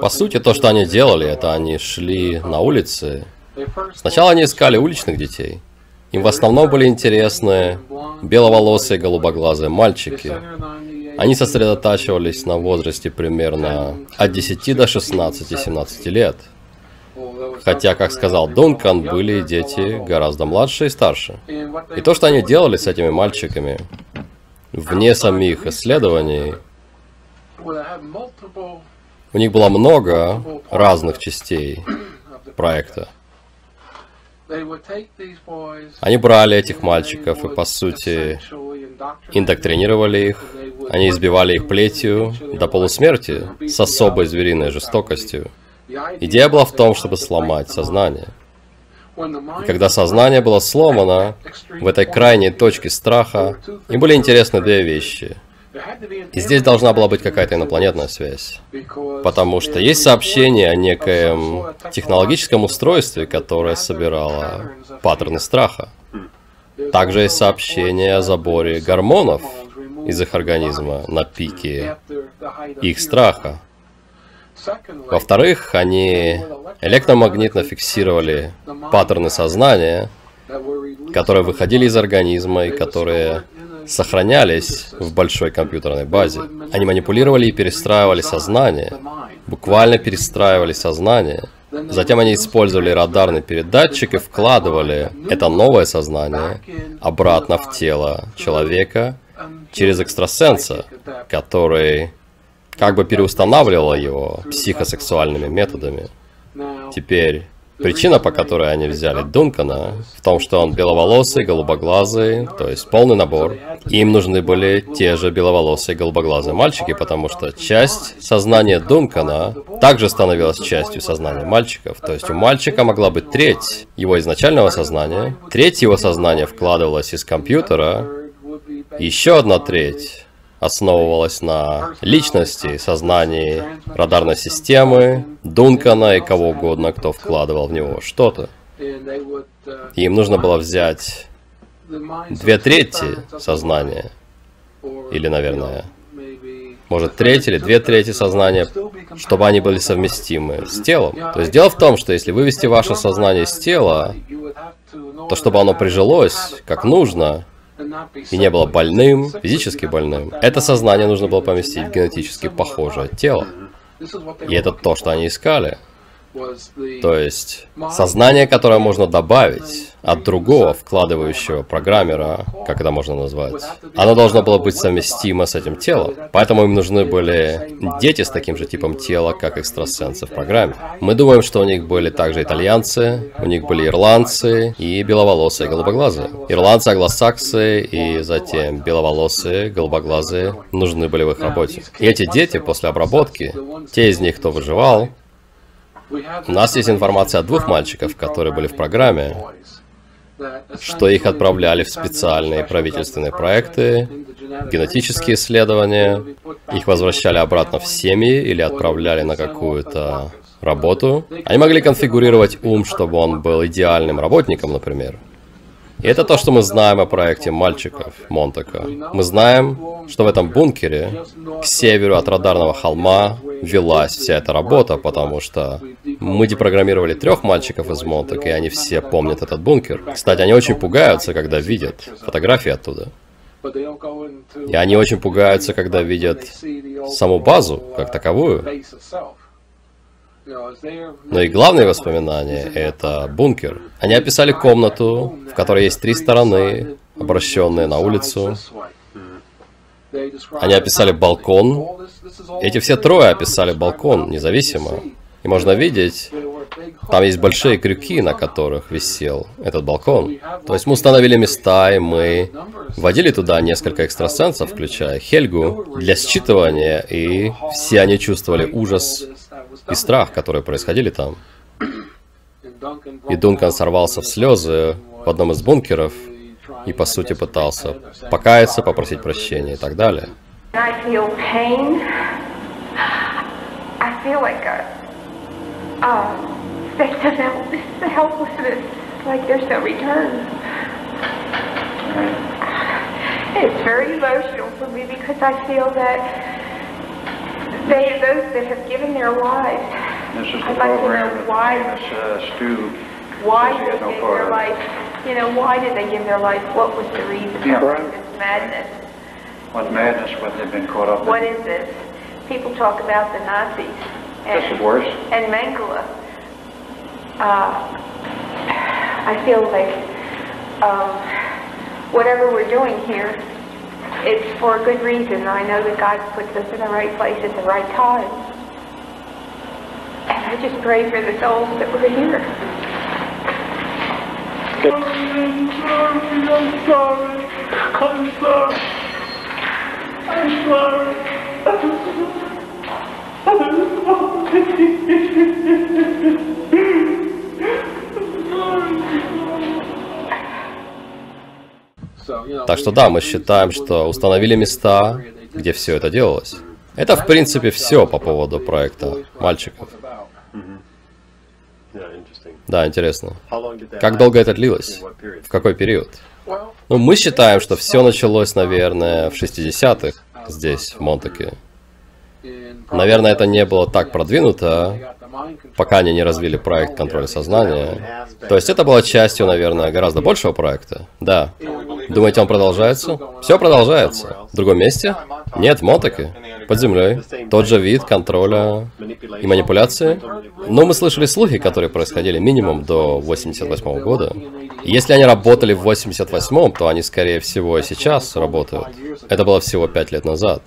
По сути, то, что они делали, это они шли на улицы. Сначала они искали уличных детей. Им в основном были интересны беловолосые голубоглазые мальчики. Они сосредотачивались на возрасте примерно от 10 до 16-17 лет. Хотя, как сказал Дункан, были дети гораздо младше и старше. И то, что они делали с этими мальчиками, вне самих исследований, у них было много разных частей проекта. Они брали этих мальчиков и, по сути, индоктринировали их. Они избивали их плетью до полусмерти с особой звериной жестокостью. Идея была в том, чтобы сломать сознание. И когда сознание было сломано, в этой крайней точке страха, им были интересны две вещи – и здесь должна была быть какая-то инопланетная связь. Потому что есть сообщение о некоем технологическом устройстве, которое собирало паттерны страха. Также есть сообщение о заборе гормонов из их организма на пике их страха. Во-вторых, они электромагнитно фиксировали паттерны сознания, которые выходили из организма и которые сохранялись в большой компьютерной базе. Они манипулировали и перестраивали сознание, буквально перестраивали сознание. Затем они использовали радарный передатчик и вкладывали это новое сознание обратно в тело человека через экстрасенса, который как бы переустанавливал его психосексуальными методами. Теперь Причина, по которой они взяли Дункана, в том, что он беловолосый, голубоглазый, то есть полный набор. Им нужны были те же беловолосые, голубоглазые мальчики, потому что часть сознания Дункана также становилась частью сознания мальчиков. То есть у мальчика могла быть треть его изначального сознания, треть его сознания вкладывалась из компьютера, еще одна треть основывалась на личности, сознании радарной системы, Дункана и кого угодно, кто вкладывал в него что-то. Им нужно было взять две трети сознания, или, наверное, может, треть или две трети сознания, чтобы они были совместимы с телом. То есть дело в том, что если вывести ваше сознание из тела, то чтобы оно прижилось как нужно, и не было больным, физически больным, это сознание нужно было поместить в генетически похожее тело. И это то, что они искали. То есть сознание, которое можно добавить от другого вкладывающего программера, как это можно назвать, оно должно было быть совместимо с этим телом. Поэтому им нужны были дети с таким же типом тела, как экстрасенсы в программе. Мы думаем, что у них были также итальянцы, у них были ирландцы и беловолосые, голубоглазые. Ирландцы, англосаксы и затем беловолосые, голубоглазые нужны были в их работе. И эти дети после обработки, те из них, кто выживал, у нас есть информация о двух мальчиках, которые были в программе, что их отправляли в специальные правительственные проекты, генетические исследования, их возвращали обратно в семьи или отправляли на какую-то работу. Они могли конфигурировать ум, чтобы он был идеальным работником, например. И это то, что мы знаем о проекте мальчиков Монтака. Мы знаем, что в этом бункере, к северу от радарного холма, велась вся эта работа, потому что мы депрограммировали трех мальчиков из Монтака, и они все помнят этот бункер. Кстати, они очень пугаются, когда видят фотографии оттуда. И они очень пугаются, когда видят саму базу, как таковую. Но и главные воспоминания — это бункер. Они описали комнату, в которой есть три стороны, обращенные на улицу. Они описали балкон. Эти все трое описали балкон независимо. И можно видеть, там есть большие крюки, на которых висел этот балкон. То есть мы установили места, и мы вводили туда несколько экстрасенсов, включая Хельгу, для считывания, и все они чувствовали ужас и страх, которые происходили там. И Дункан сорвался в слезы в одном из бункеров и, по сути, пытался покаяться, попросить прощения и так далее. It's very emotional for me because I feel that They those that have given their lives. This is the I'd like to program know that why, Miss uh, Stu, why they had no gave part their of life. You know, why did they give their life? What was the reason Yeah. for this madness? what madness, what they've been caught up in. What is this? People talk about the Nazis This is and, worse. and Mengele. Uh, I feel like um, whatever we're doing here, it's for a good reason. I know that God puts us in the right place at the right time. And I just pray for the souls that were here. I'm sorry, I'm sorry, I'm sorry, I'm sorry. Так что да, мы считаем, что установили места, где все это делалось. Это, в принципе, все по поводу проекта мальчиков. Да, интересно. Как долго это длилось? В какой период? Ну, мы считаем, что все началось, наверное, в 60-х здесь, в Монтаке. Наверное, это не было так продвинуто, пока они не развили проект контроля сознания. То есть это было частью, наверное, гораздо большего проекта. Да. Думаете, он продолжается? Все продолжается. В другом месте? Нет, в Монтаке. Под землей. Тот же вид контроля и манипуляции. Но мы слышали слухи, которые происходили минимум до 88 года. И если они работали в 88 то они, скорее всего, и сейчас работают. Это было всего пять лет назад.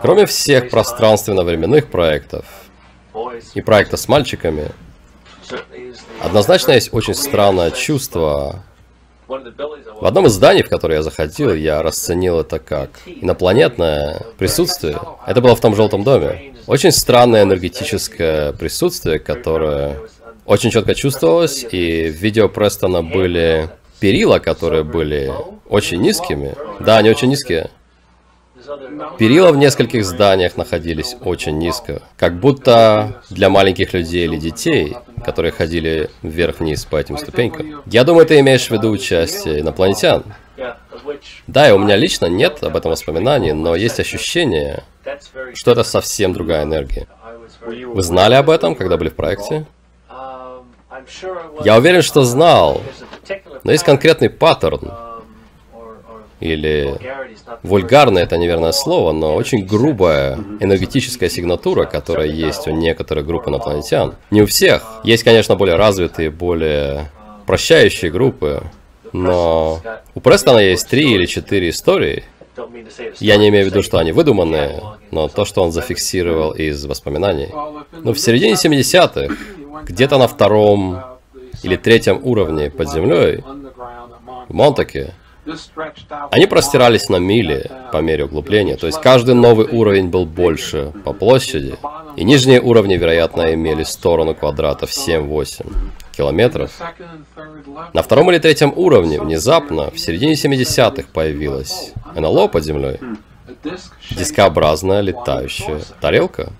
Кроме всех пространственно-временных проектов и проекта с мальчиками, однозначно есть очень странное чувство. В одном из зданий, в которое я заходил, я расценил это как инопланетное присутствие. Это было в том желтом доме. Очень странное энергетическое присутствие, которое очень четко чувствовалось, и в видео Престона были перила, которые были очень низкими. Да, они очень низкие. Перила в нескольких зданиях находились очень низко. Как будто для маленьких людей или детей, которые ходили вверх-вниз по этим ступенькам. Я думаю, ты имеешь в виду участие инопланетян. Да, и у меня лично нет об этом воспоминаний, но есть ощущение, что это совсем другая энергия. Вы знали об этом, когда были в проекте? Я уверен, что знал, но есть конкретный паттерн, или вульгарное это неверное слово, но очень грубая энергетическая сигнатура, которая есть у некоторых групп инопланетян. Не у всех. Есть, конечно, более развитые, более прощающие группы, но у Престона есть три или четыре истории. Я не имею в виду, что они выдуманные, но то, что он зафиксировал из воспоминаний. Но в середине 70-х, где-то на втором или третьем уровне под землей, в Монтаке, они простирались на мили по мере углубления, то есть каждый новый уровень был больше по площади, и нижние уровни, вероятно, имели сторону квадратов 7-8 километров. На втором или третьем уровне внезапно в середине 70-х появилась НЛО под землей. Дискообразная летающая тарелка.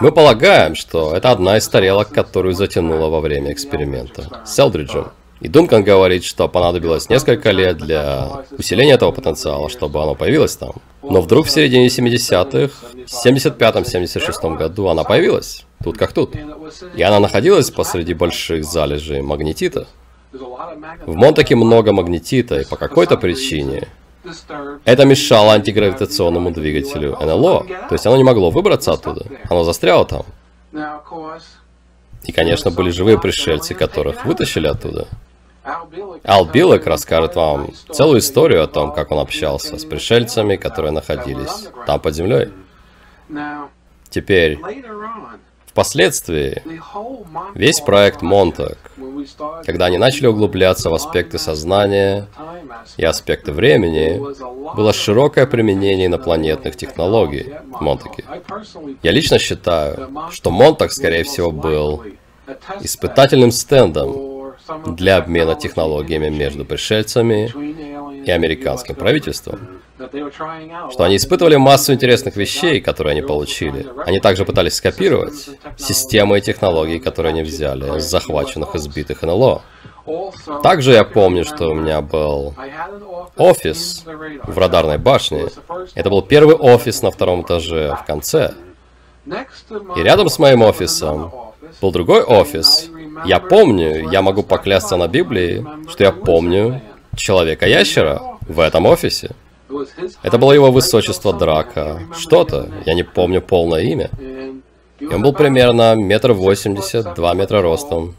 Мы полагаем, что это одна из тарелок, которую затянуло во время эксперимента с Элдриджем. И Дункан говорит, что понадобилось несколько лет для усиления этого потенциала, чтобы оно появилось там. Но вдруг в середине 70-х, в 75-76 году она появилась. Тут как тут. И она находилась посреди больших залежей магнетита. В Монтаке много магнетита, и по какой-то причине это мешало антигравитационному двигателю НЛО. То есть оно не могло выбраться оттуда. Оно застряло там. И, конечно, были живые пришельцы, которых вытащили оттуда. Ал Билек расскажет вам целую историю о том, как он общался с пришельцами, которые находились там под землей. Теперь, впоследствии, весь проект Монтак, когда они начали углубляться в аспекты сознания и аспекты времени, было широкое применение инопланетных технологий в Монтаке. Я лично считаю, что Монтак, скорее всего, был испытательным стендом для обмена технологиями между пришельцами и американским правительством, что они испытывали массу интересных вещей, которые они получили. Они также пытались скопировать системы и технологии, которые они взяли с захваченных и сбитых НЛО. Также я помню, что у меня был офис в радарной башне. Это был первый офис на втором этаже в конце. И рядом с моим офисом был другой офис. Я помню, я могу поклясться на Библии, что я помню Человека-ящера в этом офисе. Это было его высочество Драка. Что-то, я не помню полное имя. И он был примерно метр восемьдесят, два метра ростом.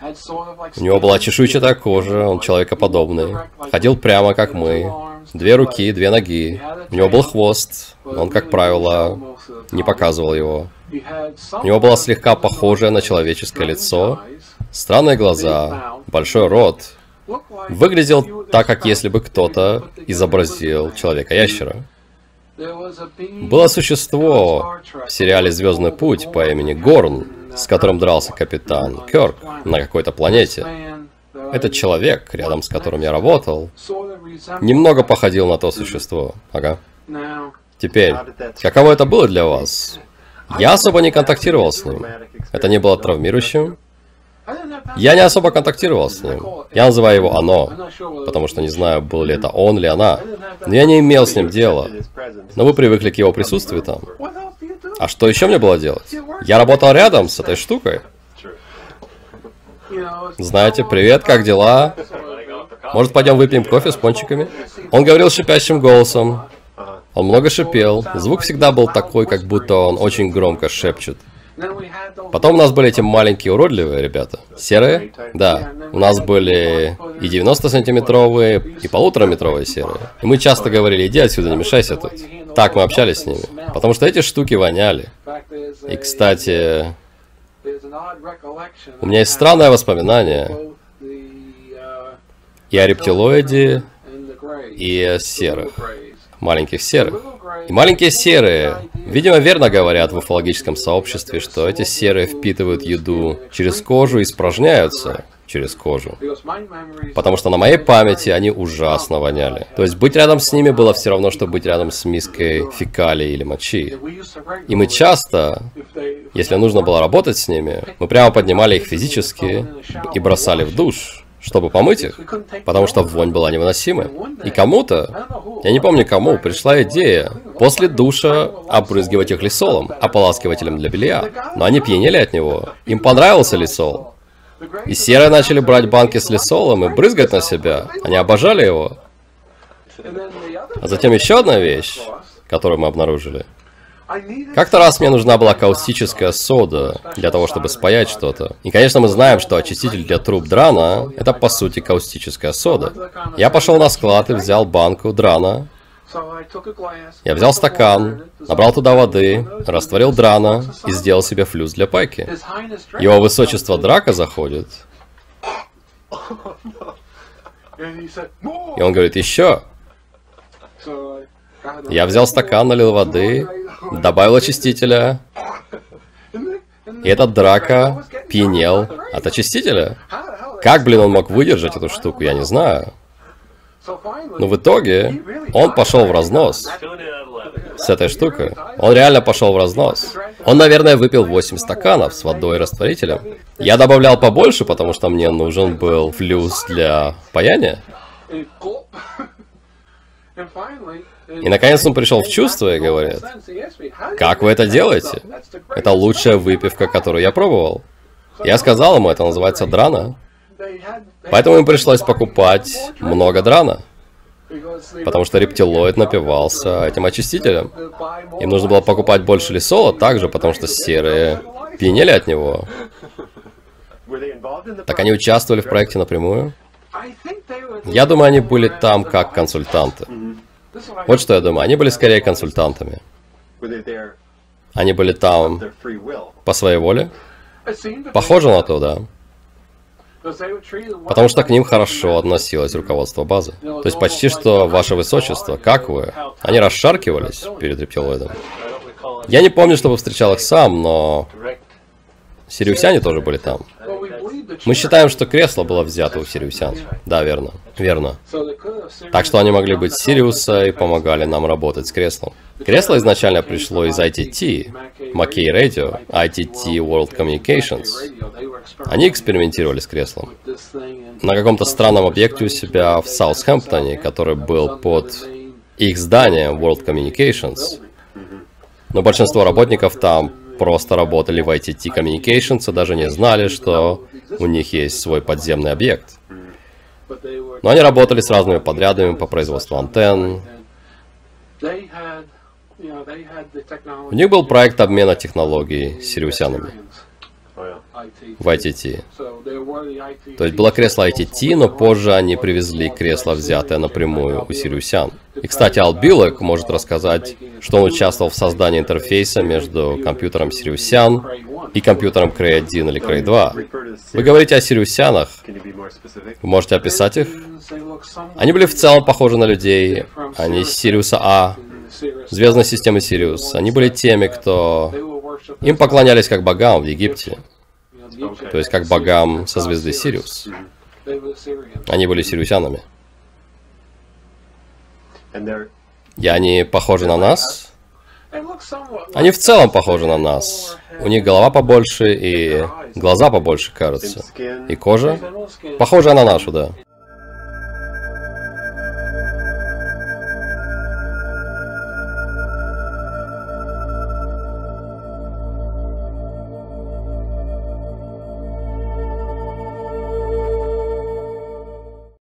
У него была чешуйчатая кожа, он человекоподобный. Ходил прямо, как мы. Две руки, две ноги. У него был хвост, но он, как правило, не показывал его. У него было слегка похожее на человеческое лицо, странные глаза, большой рот. Выглядел так, как если бы кто-то изобразил человека-ящера. Было существо в сериале «Звездный путь» по имени Горн, с которым дрался капитан Кёрк на какой-то планете. Этот человек, рядом с которым я работал, немного походил на то существо. Ага. Теперь, каково это было для вас? Я особо не контактировал с ним. Это не было травмирующим. Я не особо контактировал с ним. Я называю его «оно», потому что не знаю, был ли это он или она. Но я не имел с ним дела. Но вы привыкли к его присутствию там. А что еще мне было делать? Я работал рядом с этой штукой. Знаете, привет, как дела? Может, пойдем выпьем кофе с пончиками? Он говорил шипящим голосом. Он много шипел. Звук всегда был такой, как будто он очень громко шепчет. Потом у нас были эти маленькие уродливые ребята. Серые? Да. У нас были и 90-сантиметровые, и полутораметровые серые. И мы часто говорили, иди отсюда, не мешайся тут. Так мы общались с ними. Потому что эти штуки воняли. И, кстати, у меня есть странное воспоминание и о рептилоиде, и о серых маленьких серых. И маленькие серые, видимо, верно говорят в уфологическом сообществе, что эти серые впитывают еду через кожу и испражняются через кожу. Потому что на моей памяти они ужасно воняли. То есть быть рядом с ними было все равно, что быть рядом с миской фекалий или мочи. И мы часто, если нужно было работать с ними, мы прямо поднимали их физически и бросали в душ чтобы помыть их, потому что вонь была невыносимой. И кому-то, я не помню кому, пришла идея после душа обрызгивать их лисолом, ополаскивателем для белья. Но они пьянели от него. Им понравился лисол. И серые начали брать банки с лисолом и брызгать на себя. Они обожали его. А затем еще одна вещь, которую мы обнаружили. Как-то раз мне нужна была каустическая сода для того, чтобы спаять что-то. И, конечно, мы знаем, что очиститель для труб драна — это, по сути, каустическая сода. Я пошел на склад и взял банку драна. Я взял стакан, набрал туда воды, растворил драна и сделал себе флюс для пайки. Его высочество Драка заходит. И он говорит, еще. Я взял стакан, налил воды, добавил очистителя. И этот драка пьянел от очистителя. Как, блин, он мог выдержать эту штуку, я не знаю. Но в итоге он пошел в разнос с этой штукой. Он реально пошел в разнос. Он, наверное, выпил 8 стаканов с водой и растворителем. Я добавлял побольше, потому что мне нужен был флюс для паяния. И наконец он пришел в чувство и говорит, как вы это делаете? Это лучшая выпивка, которую я пробовал. Я сказал ему, это называется драна. Поэтому им пришлось покупать много драна. Потому что рептилоид напивался этим очистителем. Им нужно было покупать больше лисола также, потому что серые пьянели от него. Так они участвовали в проекте напрямую? Я думаю, они были там как консультанты. Вот что я думаю. Они были скорее консультантами. Они были там по своей воле? Похоже на то, да. Потому что к ним хорошо относилось руководство базы. То есть почти что ваше высочество, как вы? Они расшаркивались перед рептилоидом. Я не помню, чтобы встречал их сам, но... Сириусяне тоже были там. Мы считаем, что кресло было взято у сириусян. Да, верно. Верно. Так что они могли быть Сириуса и помогали нам работать с креслом. Кресло изначально пришло из ITT, Mackey Radio, ITT World Communications. Они экспериментировали с креслом. На каком-то странном объекте у себя в Саутхэмптоне, который был под их зданием World Communications. Но большинство работников там просто работали в ITT Communications и даже не знали, что у них есть свой подземный объект. Но они работали с разными подрядами по производству антенн. У них был проект обмена технологий с сириусянами в ITT. То есть было кресло ITT, но позже они привезли кресло, взятое напрямую у сириусян. И, кстати, Ал Билек может рассказать, что он участвовал в создании интерфейса между компьютером сириусян и компьютером Cray 1 или Cray 2. Вы говорите о сириусянах. Вы можете описать их? Они были в целом похожи на людей. Они из Сириуса А, звездной системы Сириус. Они были теми, кто... Им поклонялись как богам в Египте. То есть как богам со звезды Сириус. Они были сириусянами. И они похожи на нас? Они в целом похожи на нас. У них голова побольше и глаза побольше, кажется. И кожа? Похожа на нашу, да.